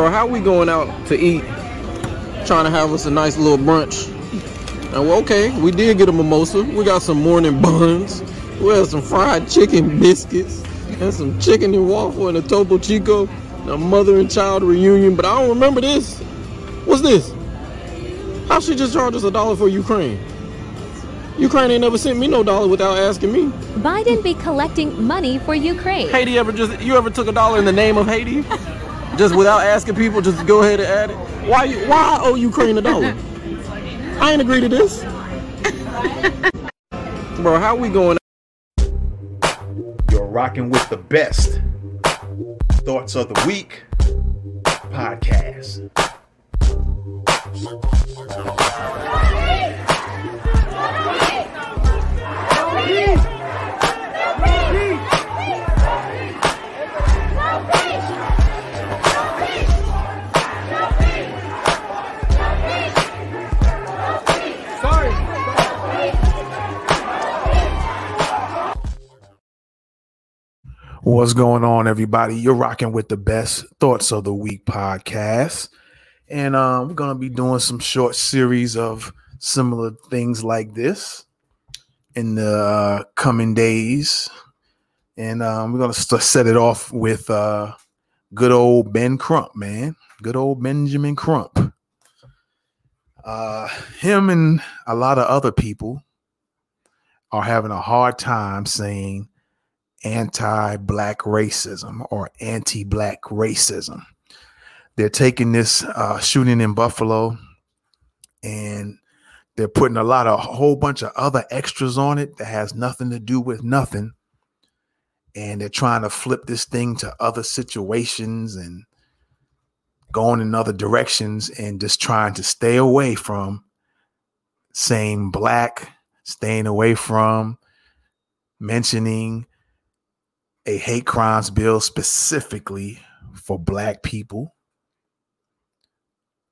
Bro, how we going out to eat? Trying to have us a nice little brunch. And well, okay, we did get a mimosa. We got some morning buns. We had some fried chicken biscuits and some chicken and waffle and a Topo Chico. A mother and child reunion, but I don't remember this. What's this? How she just charged us a dollar for Ukraine? Ukraine ain't never sent me no dollar without asking me. Biden be collecting money for Ukraine. Haiti ever just you ever took a dollar in the name of Haiti? just without asking people, just go ahead and add it. Why you why I owe Ukraine a dollar? I ain't agree to this. Bro, how we going You're rocking with the best. Thoughts of the Week podcast. What's going on, everybody? You're rocking with the best Thoughts of the Week podcast. And um, we're going to be doing some short series of similar things like this in the uh, coming days. And um, we're going to st- set it off with uh, good old Ben Crump, man. Good old Benjamin Crump. Uh, him and a lot of other people are having a hard time saying anti black racism or anti black racism. They're taking this uh, shooting in Buffalo and they're putting a lot of a whole bunch of other extras on it that has nothing to do with nothing. And they're trying to flip this thing to other situations and going in other directions and just trying to stay away from saying black, staying away from mentioning a hate crimes bill specifically for black people.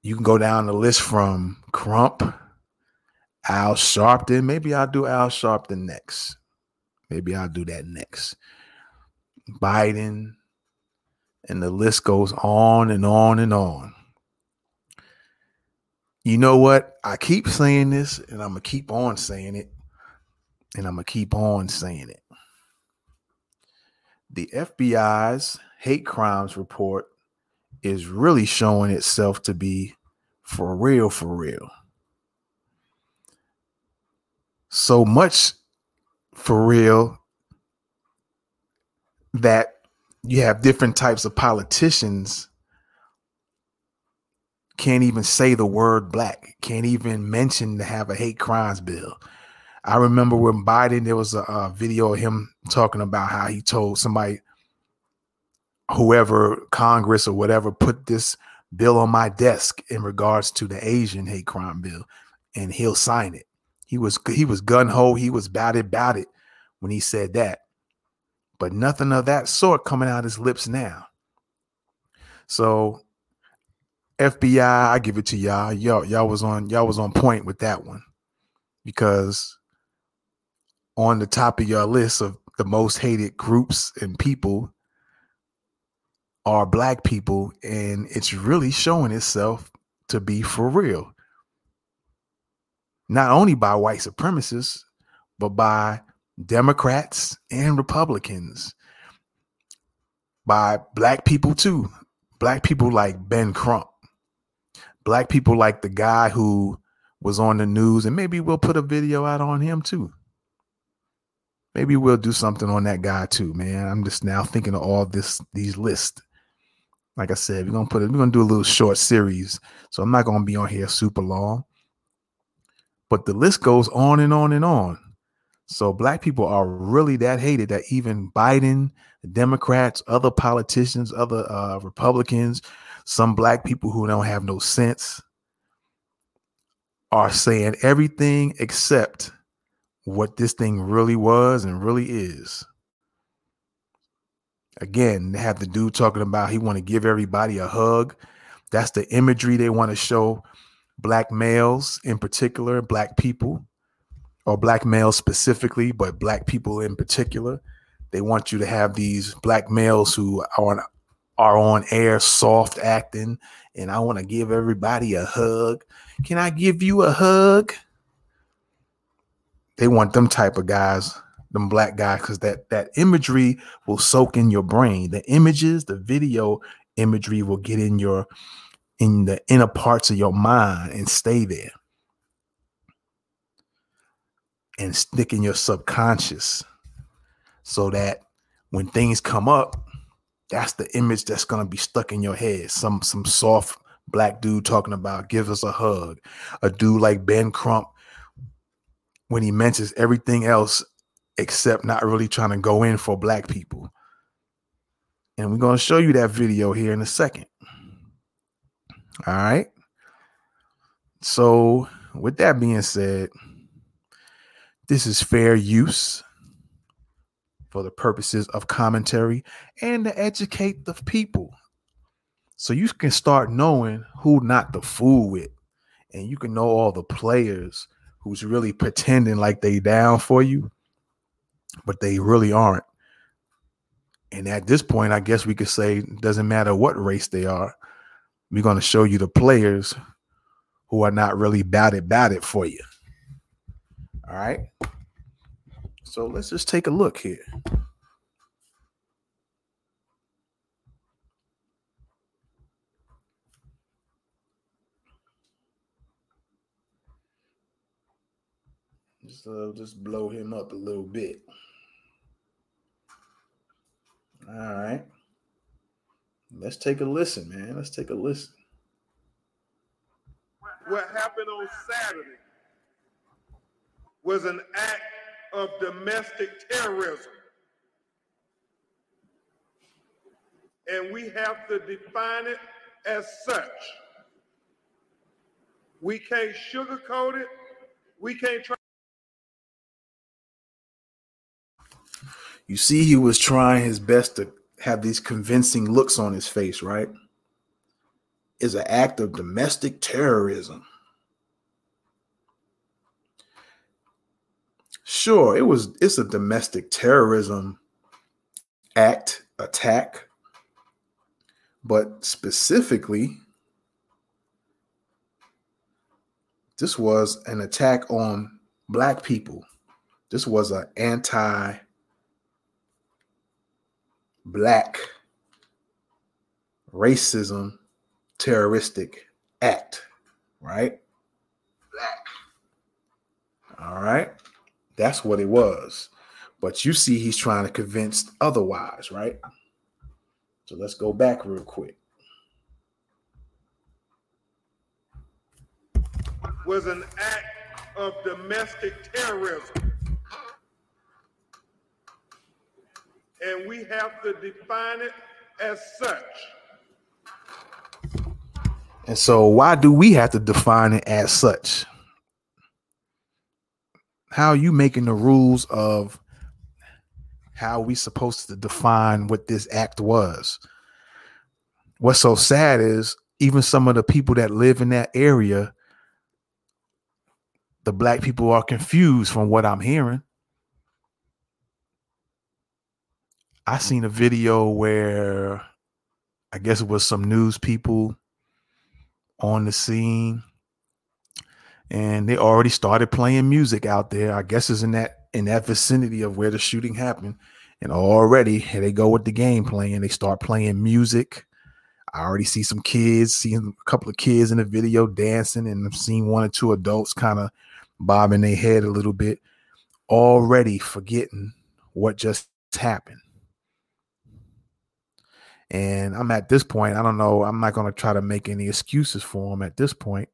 You can go down the list from Crump, Al Sharpton. Maybe I'll do Al Sharpton next. Maybe I'll do that next. Biden, and the list goes on and on and on. You know what? I keep saying this, and I'm gonna keep on saying it, and I'm gonna keep on saying it the FBI's hate crimes report is really showing itself to be for real, for real. So much for real that you have different types of politicians can't even say the word black, can't even mention to have a hate crimes bill. I remember when Biden, there was a, a video of him talking about how he told somebody, whoever Congress or whatever, put this bill on my desk in regards to the Asian hate crime bill, and he'll sign it. He was he was gun ho. He was about it, about it when he said that, but nothing of that sort coming out his lips now. So, FBI, I give it to y'all. Y'all y'all was on y'all was on point with that one because on the top of your list of the most hated groups and people are black people and it's really showing itself to be for real. Not only by white supremacists but by democrats and republicans. By black people too. Black people like ben crump. Black people like the guy who was on the news and maybe we'll put a video out on him too maybe we'll do something on that guy too, man. I'm just now thinking of all this these lists. Like I said, we're gonna put it, we're gonna do a little short series. So I'm not gonna be on here super long. But the list goes on and on and on. So black people are really that hated that even Biden, the Democrats, other politicians, other uh, Republicans, some black people who don't have no sense are saying everything except what this thing really was and really is. Again, they have the dude talking about he want to give everybody a hug. That's the imagery they want to show black males in particular, black people, or black males specifically, but black people in particular. They want you to have these black males who are on, are on air soft acting and I want to give everybody a hug. Can I give you a hug? They want them type of guys, them black guys, because that that imagery will soak in your brain. The images, the video imagery will get in your in the inner parts of your mind and stay there. And stick in your subconscious so that when things come up that's the image that's going to be stuck in your head. Some some soft black dude talking about give us a hug. A dude like ben crump when he mentions everything else except not really trying to go in for black people and we're going to show you that video here in a second all right so with that being said this is fair use for the purposes of commentary and to educate the people. So you can start knowing who not to fool with. And you can know all the players who's really pretending like they down for you, but they really aren't. And at this point, I guess we could say doesn't matter what race they are. We're going to show you the players who are not really bad it for you. All right. So let's just take a look here. Uh, just blow him up a little bit. All right. Let's take a listen, man. Let's take a listen. What happened on Saturday was an act of domestic terrorism. And we have to define it as such. We can't sugarcoat it. We can't try. You see, he was trying his best to have these convincing looks on his face, right? Is an act of domestic terrorism. Sure, it was it's a domestic terrorism act attack, but specifically this was an attack on black people. This was an anti black racism terroristic act, right? Black. All right. That's what it was. But you see, he's trying to convince otherwise, right? So let's go back real quick. Was an act of domestic terrorism. And we have to define it as such. And so, why do we have to define it as such? how are you making the rules of how we supposed to define what this act was? What's so sad is even some of the people that live in that area, the black people are confused from what I'm hearing. I seen a video where I guess it was some news people on the scene and they already started playing music out there. I guess it's in that in that vicinity of where the shooting happened. And already here they go with the game playing. They start playing music. I already see some kids, seeing a couple of kids in the video dancing, and I've seen one or two adults kind of bobbing their head a little bit, already forgetting what just happened. And I'm at this point, I don't know, I'm not going to try to make any excuses for them at this point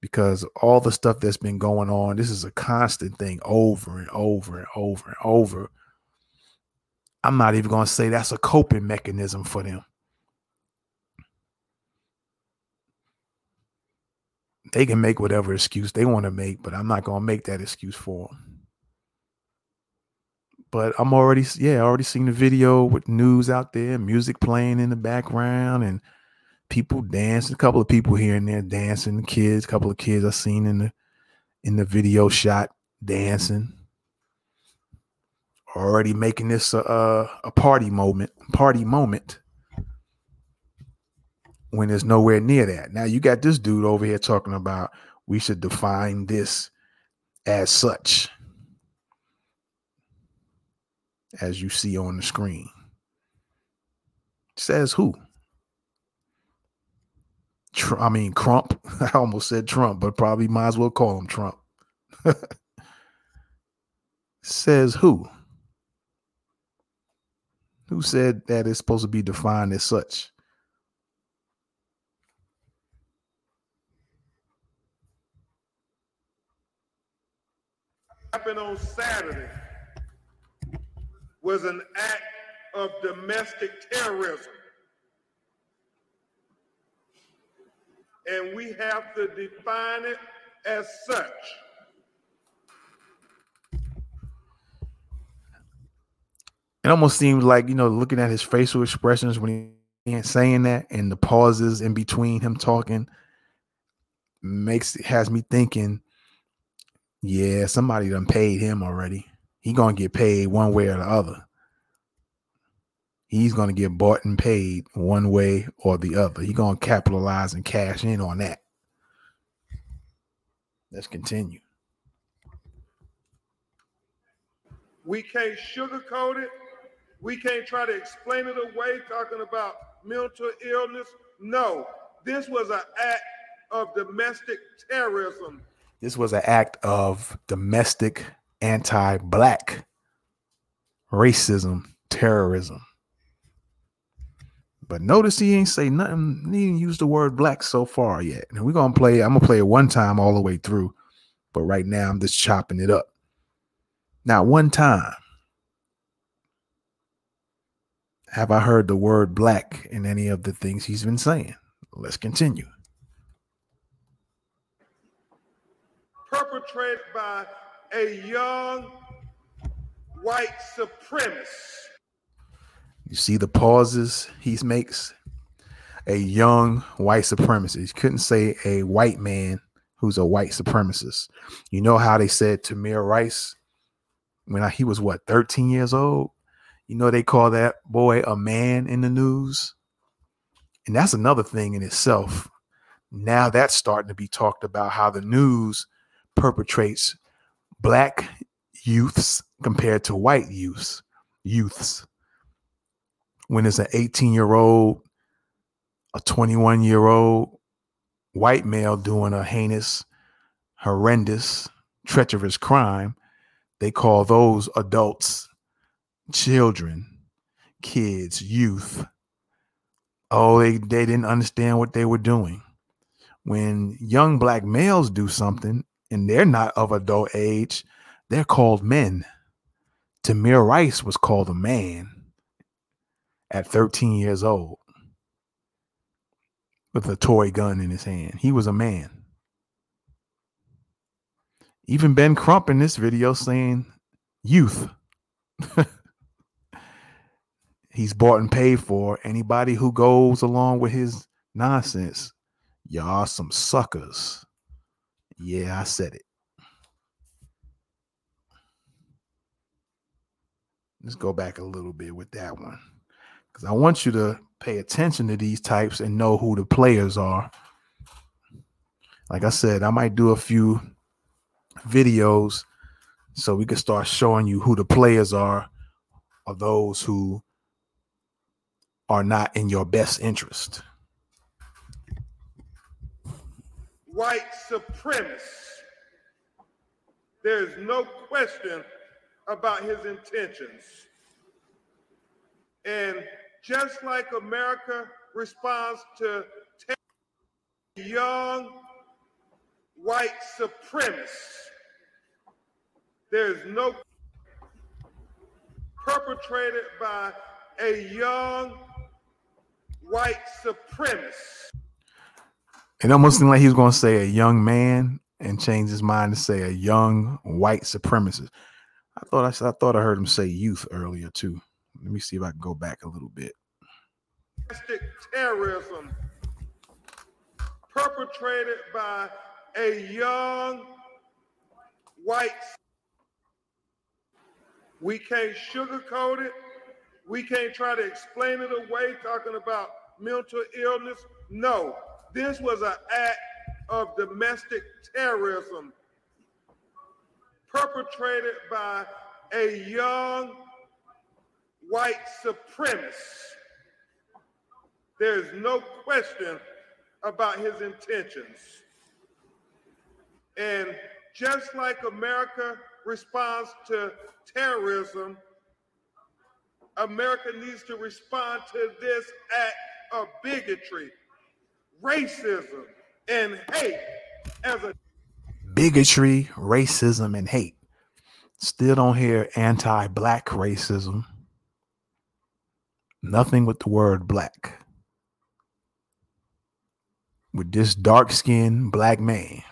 because all the stuff that's been going on, this is a constant thing over and over and over and over. I'm not even going to say that's a coping mechanism for them. They can make whatever excuse they want to make, but I'm not going to make that excuse for them. But I'm already, yeah, I already seen the video with news out there, music playing in the background, and people dancing, a couple of people here and there dancing, kids, a couple of kids I seen in the in the video shot dancing. Already making this a, a party moment, party moment. when there's nowhere near that. Now you got this dude over here talking about we should define this as such, as you see on the screen. Says who? Tr- I mean, Crump. I almost said Trump, but probably might as well call him Trump. Says who? Who said that it's supposed to be defined as such? happened on Saturday was an act of domestic terrorism. And we have to define it as such. It almost seems like, you know, looking at his facial expressions when he ain't saying that and the pauses in between him talking makes has me thinking, yeah, somebody done paid him already. He gonna get paid one way or the other. He's gonna get bought and paid one way or the other. He gonna capitalize and cash in on that. Let's continue. We can't sugarcoat it. We can't try to explain it away talking about mental illness. No, this was an act of domestic terrorism. This was an act of domestic anti-black racism, terrorism. But notice he ain't say nothing. He didn't use the word black so far yet. And we're gonna play. I'm gonna play it one time all the way through. But right now I'm just chopping it up. Now, one time have I heard the word black in any of the things he's been saying. Let's continue. Perpetrated by a young white supremacist. You see the pauses he makes? A young white supremacist. He couldn't say a white man who's a white supremacist. You know how they said Tamir Rice when he was what 13 years old? You know they call that boy a man in the news. And that's another thing in itself. Now that's starting to be talked about how the news perpetrates black youths compared to white youths, youths. When it's an 18 year old, a 21 year old white male doing a heinous, horrendous, treacherous crime, they call those adults children, kids, youth. Oh, they, they didn't understand what they were doing. When young black males do something and they're not of adult age, they're called men. Tamir Rice was called a man at 13 years old with a toy gun in his hand. He was a man. Even Ben Crump in this video saying youth. He's bought and paid for. Anybody who goes along with his nonsense, y'all some suckers. Yeah, I said it. Let's go back a little bit with that one. Because I want you to pay attention to these types and know who the players are. Like I said, I might do a few videos so we can start showing you who the players are or those who are not in your best interest. White supremacists. There's no question about his intentions. And just like America responds to young white supremacists, there's no perpetrated by a young white supremacist. It almost seemed like he was going to say a young man and change his mind to say a young white supremacist. I thought I, I thought I heard him say youth earlier too. Let me see if I can go back a little bit. Terrorism perpetrated by a young white. We can't sugarcoat it. We can't try to explain it away talking about mental illness. No, this was an act of domestic terrorism perpetrated by a young white supremacist. There's no question about his intentions. And just like America responds to terrorism, America needs to respond to this act of bigotry, racism, and hate as a bigotry, racism, and hate. Still don't hear anti black racism. Nothing with the word black. With this dark skinned black man,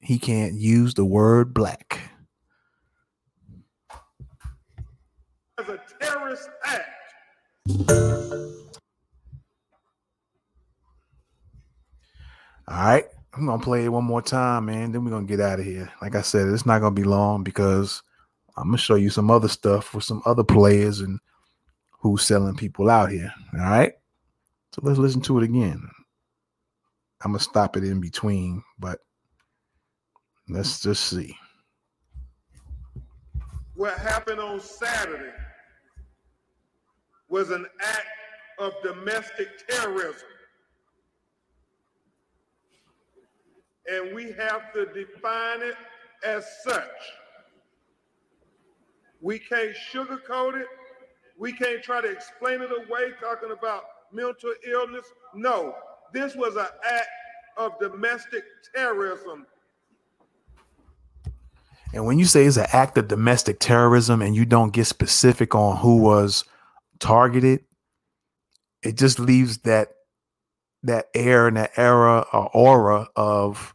he can't use the word black. As a terrorist act. All right. I'm gonna play it one more time, man. Then we're gonna get out of here. Like I said, it's not gonna be long because I'm gonna show you some other stuff with some other players and who's selling people out here. All right. So let's listen to it again. I'm gonna stop it in between, but let's just see. What happened on Saturday was an act of domestic terrorism. And we have to define it as such. We can't sugarcoat it. We can't try to explain it away talking about mental illness. No, this was an act of domestic terrorism. And when you say it's an act of domestic terrorism and you don't get specific on who was targeted, it just leaves that that air and that era or aura of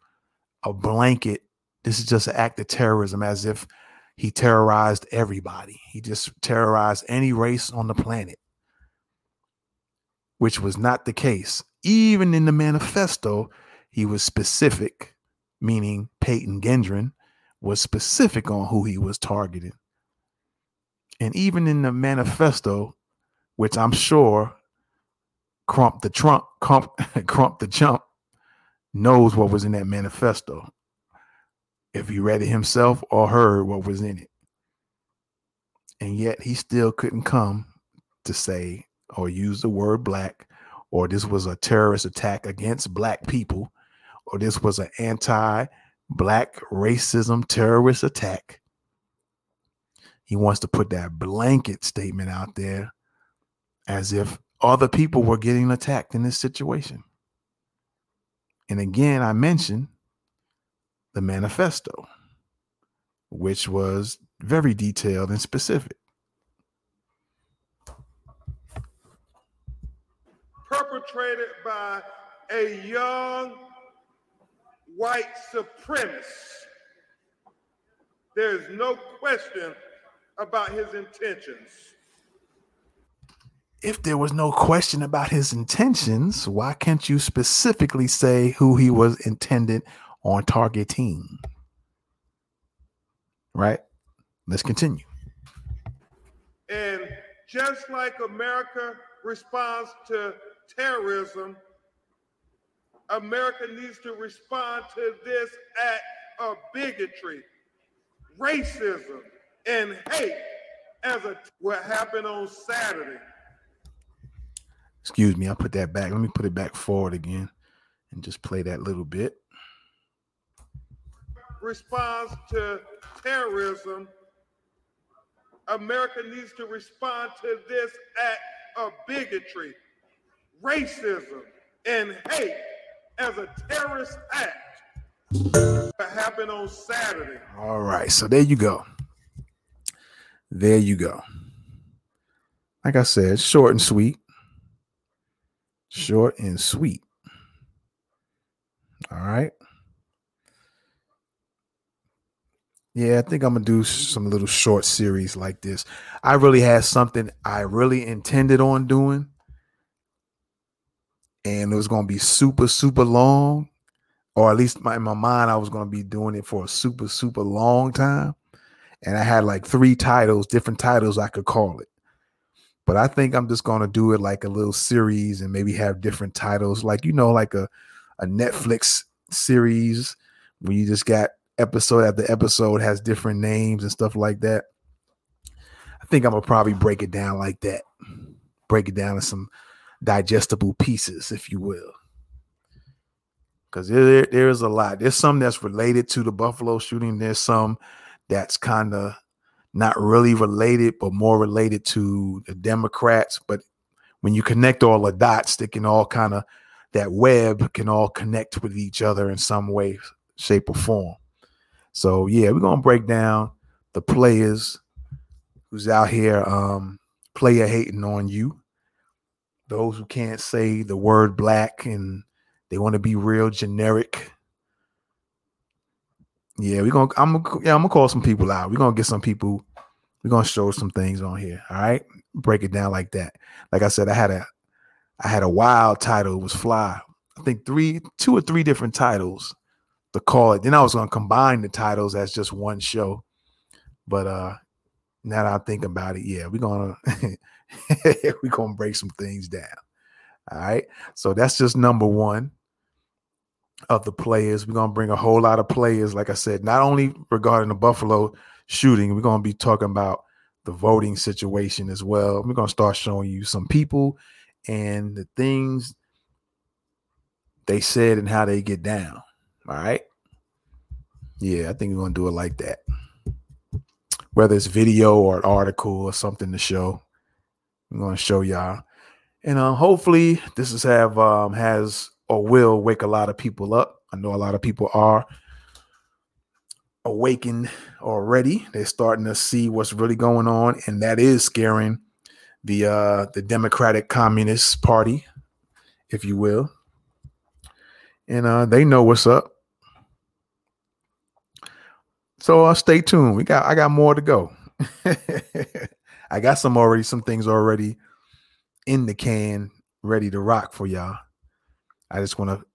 a blanket. This is just an act of terrorism, as if he terrorized everybody. He just terrorized any race on the planet, which was not the case. Even in the manifesto, he was specific, meaning Peyton Gendron was specific on who he was targeting. And even in the manifesto, which I'm sure Crump the Trump, Crump, Crump the Chump knows what was in that manifesto. If he read it himself or heard what was in it. And yet he still couldn't come to say or use the word black, or this was a terrorist attack against black people, or this was an anti black racism terrorist attack. He wants to put that blanket statement out there as if other people were getting attacked in this situation. And again, I mentioned the manifesto, which was very detailed and specific. Perpetrated by a young white supremacist. There's no question about his intentions. If there was no question about his intentions, why can't you specifically say who he was intended on targeting? Right? Let's continue. And just like America responds to terrorism, America needs to respond to this act of bigotry, racism, and hate as a what happened on Saturday. Excuse me, I'll put that back. Let me put it back forward again and just play that little bit. Response to terrorism. America needs to respond to this act of bigotry, racism, and hate as a terrorist act that happened on Saturday. All right, so there you go. There you go. Like I said, short and sweet. Short and sweet. All right. Yeah, I think I'm gonna do some little short series like this. I really had something I really intended on doing, and it was gonna be super, super long, or at least my, in my mind, I was gonna be doing it for a super, super long time. And I had like three titles, different titles I could call it. But I think I'm just gonna do it like a little series and maybe have different titles, like you know, like a, a Netflix series where you just got episode after episode has different names and stuff like that. I think I'm gonna probably break it down like that. Break it down in some digestible pieces, if you will. Because there, there is a lot. There's some that's related to the Buffalo shooting. There's some that's kind of not really related, but more related to the Democrats. But when you connect all the dots, they can all kind of that web can all connect with each other in some way, shape, or form. So yeah, we're gonna break down the players who's out here um player hating on you. Those who can't say the word black and they want to be real generic. Yeah, we're gonna I'm gonna yeah, I'm gonna call some people out. We're gonna get some people, we're gonna show some things on here. All right. Break it down like that. Like I said, I had a I had a wild title, it was fly. I think three, two or three different titles to call it. Then I was gonna combine the titles as just one show. But uh now that I think about it, yeah, we're gonna we're gonna break some things down. All right. So that's just number one of the players. We're gonna bring a whole lot of players, like I said, not only regarding the Buffalo shooting, we're gonna be talking about the voting situation as well. We're gonna start showing you some people and the things they said and how they get down. All right. Yeah, I think we're gonna do it like that. Whether it's video or an article or something to show, I'm gonna show y'all, and uh, hopefully this is have um, has or will wake a lot of people up. I know a lot of people are awakened already. They're starting to see what's really going on, and that is scaring the uh, the Democratic Communist Party, if you will. And uh, they know what's up. So uh, stay tuned. We got I got more to go. I got some already, some things already in the can, ready to rock for y'all. I just want to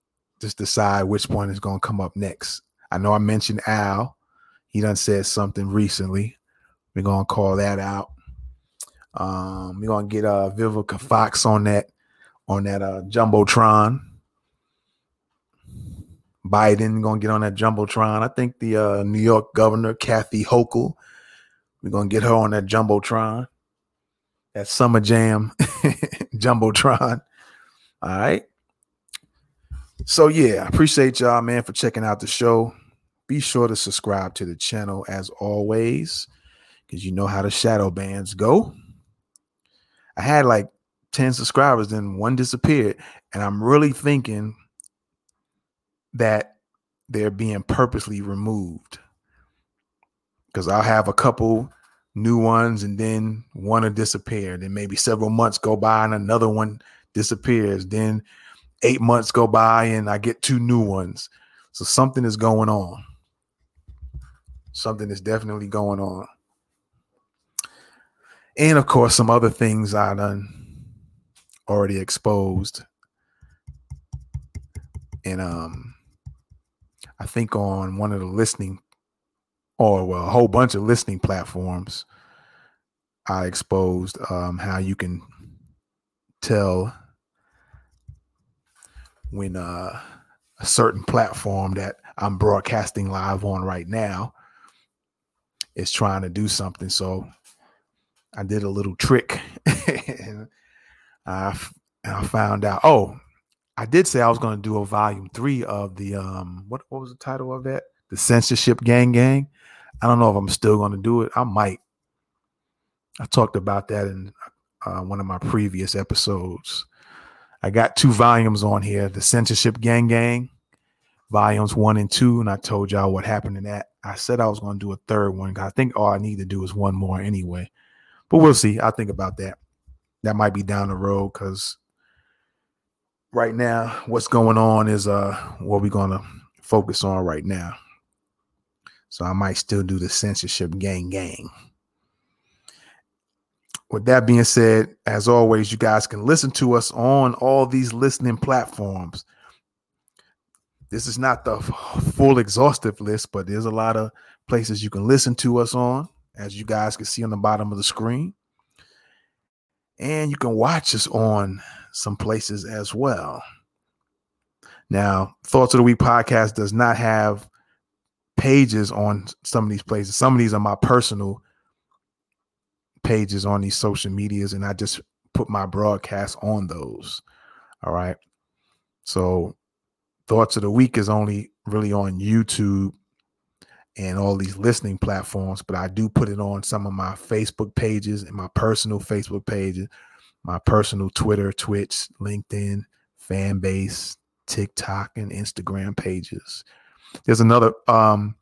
just decide which one is going to come up next. I know I mentioned Al. He done said something recently. We're going to call that out. Um, we're going to get uh Vivica Fox on that on that uh jumbotron. Biden gonna get on that jumbotron. I think the uh, New York governor Kathy Hochul, we're gonna get her on that jumbotron, that summer jam jumbotron. All right. So yeah, I appreciate y'all, man, for checking out the show. Be sure to subscribe to the channel as always, because you know how the shadow bands go. I had like 10 subscribers, then one disappeared. And I'm really thinking that they're being purposely removed. Because I'll have a couple new ones and then one will disappear. Then maybe several months go by and another one disappears. Then eight months go by and I get two new ones. So something is going on. Something is definitely going on. And of course, some other things I done already exposed. And um I think on one of the listening or well, a whole bunch of listening platforms, I exposed um, how you can tell when uh, a certain platform that I'm broadcasting live on right now is trying to do something. So I did a little trick and I, and I found out, oh, I did say I was going to do a volume three of the um what what was the title of that? The censorship gang gang. I don't know if I'm still going to do it. I might. I talked about that in uh, one of my previous episodes. I got two volumes on here: the censorship gang gang, volumes one and two, and I told y'all what happened in that. I said I was going to do a third one. I think all I need to do is one more anyway, but we'll see. I'll think about that. That might be down the road because right now what's going on is uh what we're gonna focus on right now so i might still do the censorship gang gang with that being said as always you guys can listen to us on all these listening platforms this is not the full exhaustive list but there's a lot of places you can listen to us on as you guys can see on the bottom of the screen And you can watch us on some places as well. Now, Thoughts of the Week podcast does not have pages on some of these places. Some of these are my personal pages on these social medias, and I just put my broadcast on those. All right. So, Thoughts of the Week is only really on YouTube and all these listening platforms, but I do put it on some of my Facebook pages and my personal Facebook pages, my personal Twitter, Twitch, LinkedIn, Fanbase, TikTok, and Instagram pages. There's another um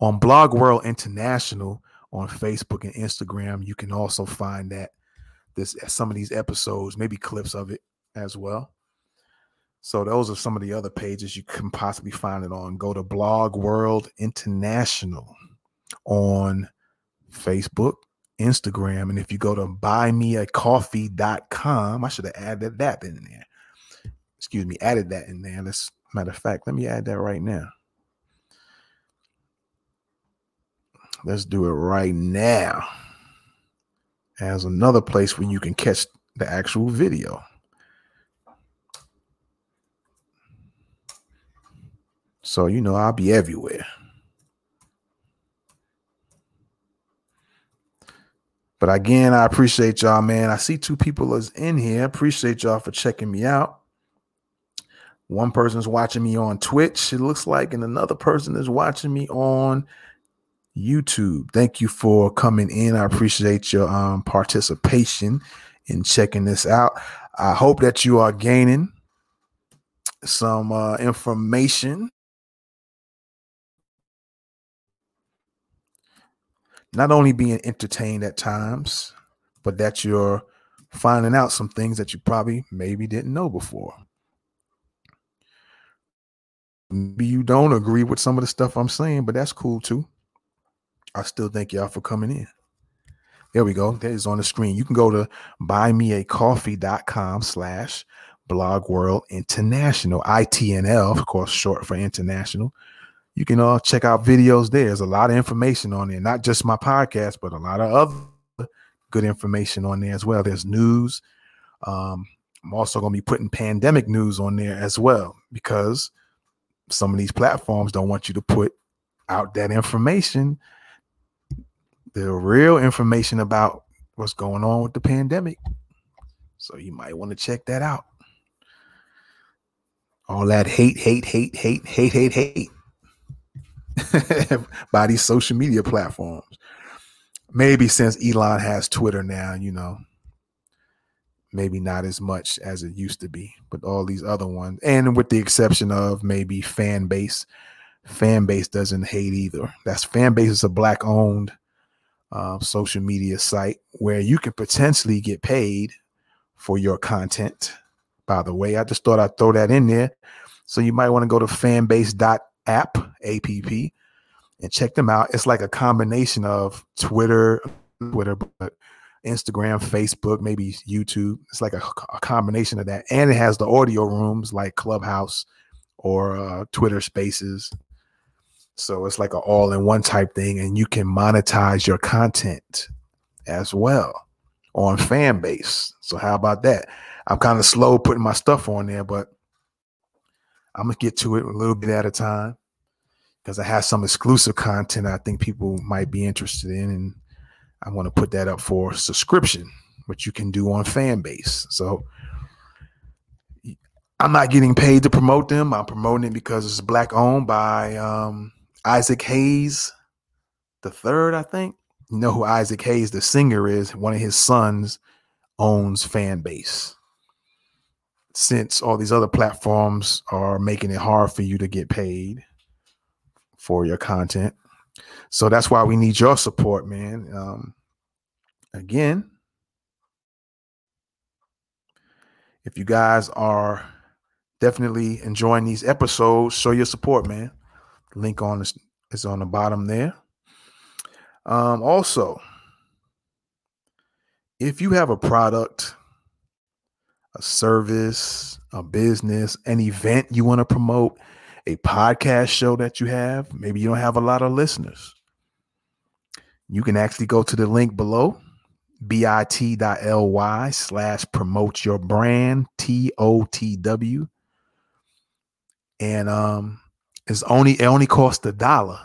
on Blog World International on Facebook and Instagram. You can also find that this some of these episodes, maybe clips of it as well. So those are some of the other pages you can possibly find it on. Go to Blog World International on Facebook, Instagram, and if you go to buymeacoffee.com, I should have added that in there. Excuse me, added that in there. Let's matter of fact, let me add that right now. Let's do it right now. As another place where you can catch the actual video. So, you know, I'll be everywhere. But again, I appreciate y'all, man. I see two people is in here. Appreciate y'all for checking me out. One person's watching me on Twitch, it looks like, and another person is watching me on YouTube. Thank you for coming in. I appreciate your um, participation in checking this out. I hope that you are gaining some uh, information not only being entertained at times, but that you're finding out some things that you probably maybe didn't know before. Maybe you don't agree with some of the stuff I'm saying, but that's cool too. I still thank y'all for coming in. There we go. That is on the screen. You can go to buymeacoffee.com slash blog world international, ITNL, of course, short for international you can uh, check out videos there. There's a lot of information on there, not just my podcast, but a lot of other good information on there as well. There's news. Um, I'm also going to be putting pandemic news on there as well because some of these platforms don't want you to put out that information, the real information about what's going on with the pandemic. So you might want to check that out. All that hate, hate, hate, hate, hate, hate, hate by these social media platforms. Maybe since Elon has Twitter now, you know, maybe not as much as it used to be, but all these other ones, and with the exception of maybe Fanbase, fan base doesn't hate either. That's Fanbase is a black owned uh, social media site where you can potentially get paid for your content. By the way, I just thought I'd throw that in there. So you might want to go to fanbase.com app, and check them out. It's like a combination of Twitter, Twitter, but Instagram, Facebook, maybe YouTube. It's like a, a combination of that, and it has the audio rooms like Clubhouse or uh, Twitter Spaces. So it's like an all-in-one type thing, and you can monetize your content as well on Fanbase. So how about that? I'm kind of slow putting my stuff on there, but I'm gonna get to it a little bit at a time because I have some exclusive content I think people might be interested in, and I want to put that up for subscription, which you can do on Fanbase. So I'm not getting paid to promote them. I'm promoting it because it's black owned by um, Isaac Hayes the third, I think. You know who Isaac Hayes, the singer, is. One of his sons owns Fanbase. since all these other platforms are making it hard for you to get paid for your content. So that's why we need your support, man. Um, again, if you guys are definitely enjoying these episodes, show your support, man. Link on is, is on the bottom there. Um, also, if you have a product a service, a business, an event you want to promote, a podcast show that you have, maybe you don't have a lot of listeners. You can actually go to the link below bit.ly slash promote your brand, T O T W. And um, it's only it only costs a dollar,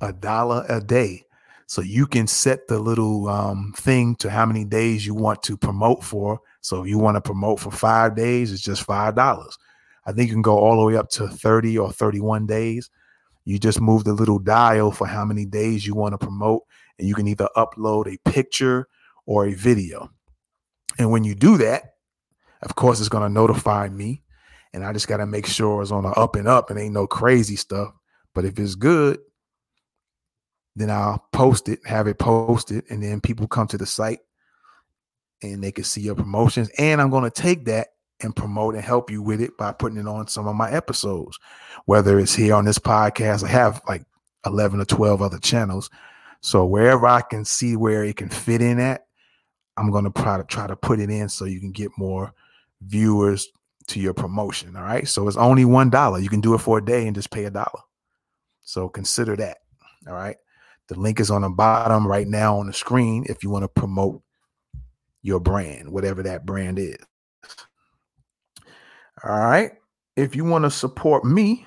a dollar a day. So you can set the little um, thing to how many days you want to promote for. So if you want to promote for five days, it's just five dollars. I think you can go all the way up to 30 or 31 days. You just move the little dial for how many days you want to promote, and you can either upload a picture or a video. And when you do that, of course, it's going to notify me. And I just got to make sure it's on the up and up and ain't no crazy stuff. But if it's good, then I'll post it, have it posted, and then people come to the site and they can see your promotions. And I'm going to take that and promote and help you with it by putting it on some of my episodes, whether it's here on this podcast. I have like 11 or 12 other channels. So wherever I can see where it can fit in at, I'm going to try to try to put it in so you can get more viewers to your promotion. All right. So it's only one dollar. You can do it for a day and just pay a dollar. So consider that. All right. The link is on the bottom right now on the screen if you want to promote your brand, whatever that brand is. All right. If you want to support me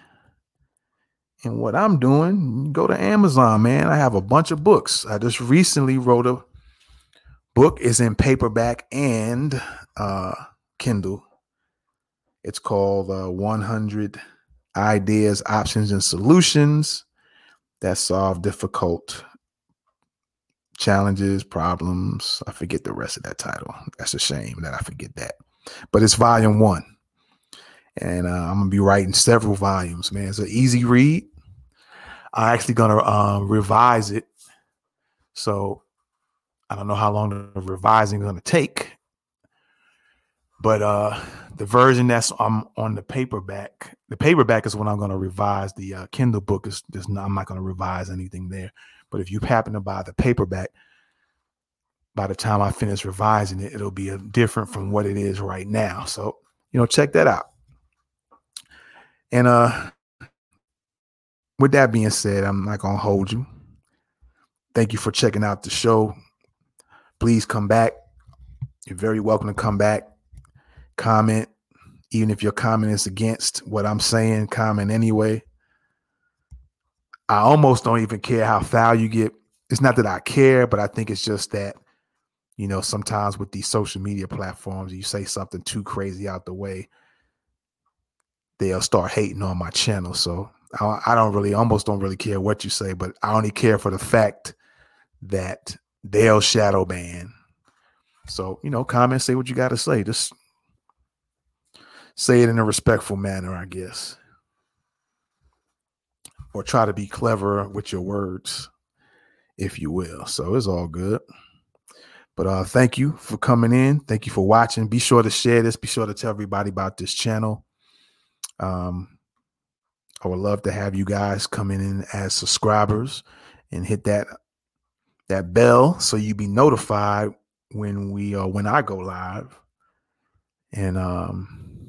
and what I'm doing, go to Amazon, man. I have a bunch of books. I just recently wrote a book is in paperback and uh Kindle. It's called uh, 100 Ideas, Options, and Solutions that Solve Difficult Challenges, Problems. I forget the rest of that title. That's a shame that I forget that. But it's volume one and uh, I'm gonna be writing several volumes. Man, it's an easy read. I'm actually gonna um, revise it, so I don't know how long the revising is gonna take. But uh, the version that's I'm on the paperback, the paperback is when I'm gonna revise. The uh, Kindle book is just not, I'm not gonna revise anything there. But if you happen to buy the paperback, by the time I finish revising it, it'll be a, different from what it is right now. So you know, check that out. And uh with that being said, I'm not gonna hold you. Thank you for checking out the show. Please come back. You're very welcome to come back. Comment. Even if your comment is against what I'm saying, comment anyway. I almost don't even care how foul you get. It's not that I care, but I think it's just that, you know, sometimes with these social media platforms, you say something too crazy out the way they'll start hating on my channel. So I, I don't really, almost don't really care what you say, but I only care for the fact that they'll shadow ban. So, you know, comment, say what you got to say. Just say it in a respectful manner, I guess. Or try to be clever with your words, if you will. So it's all good. But uh thank you for coming in. Thank you for watching. Be sure to share this. Be sure to tell everybody about this channel. Um, I would love to have you guys coming in as subscribers and hit that that bell so you be notified when we uh, when I go live, and um,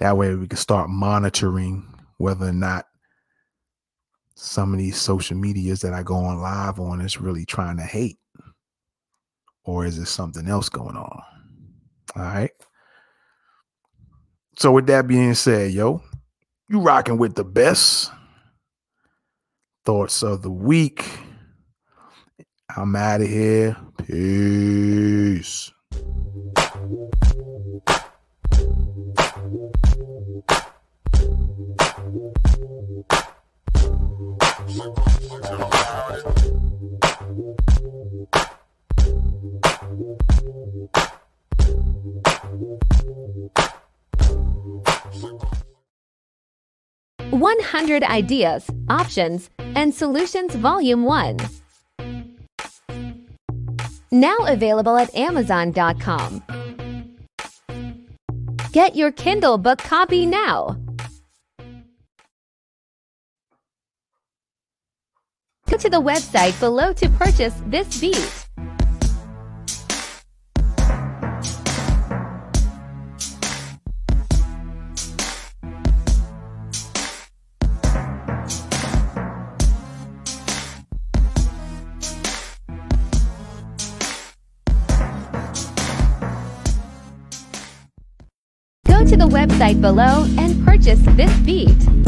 that way we can start monitoring whether or not some of these social medias that I go on live on is really trying to hate, or is there something else going on? All right. So with that being said, yo, you rocking with the best thoughts of the week. I'm out of here. Peace. 100 Ideas, Options, and Solutions Volume 1. Now available at Amazon.com. Get your Kindle book copy now. Go to the website below to purchase this beat. Website below and purchase this beat.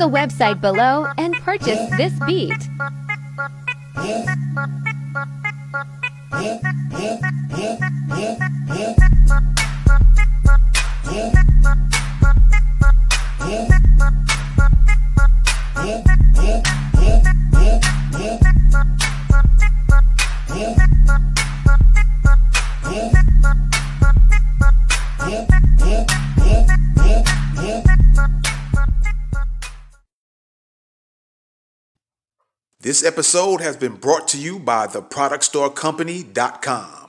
The website below and purchase this beat. This episode has been brought to you by theproductstorecompany.com.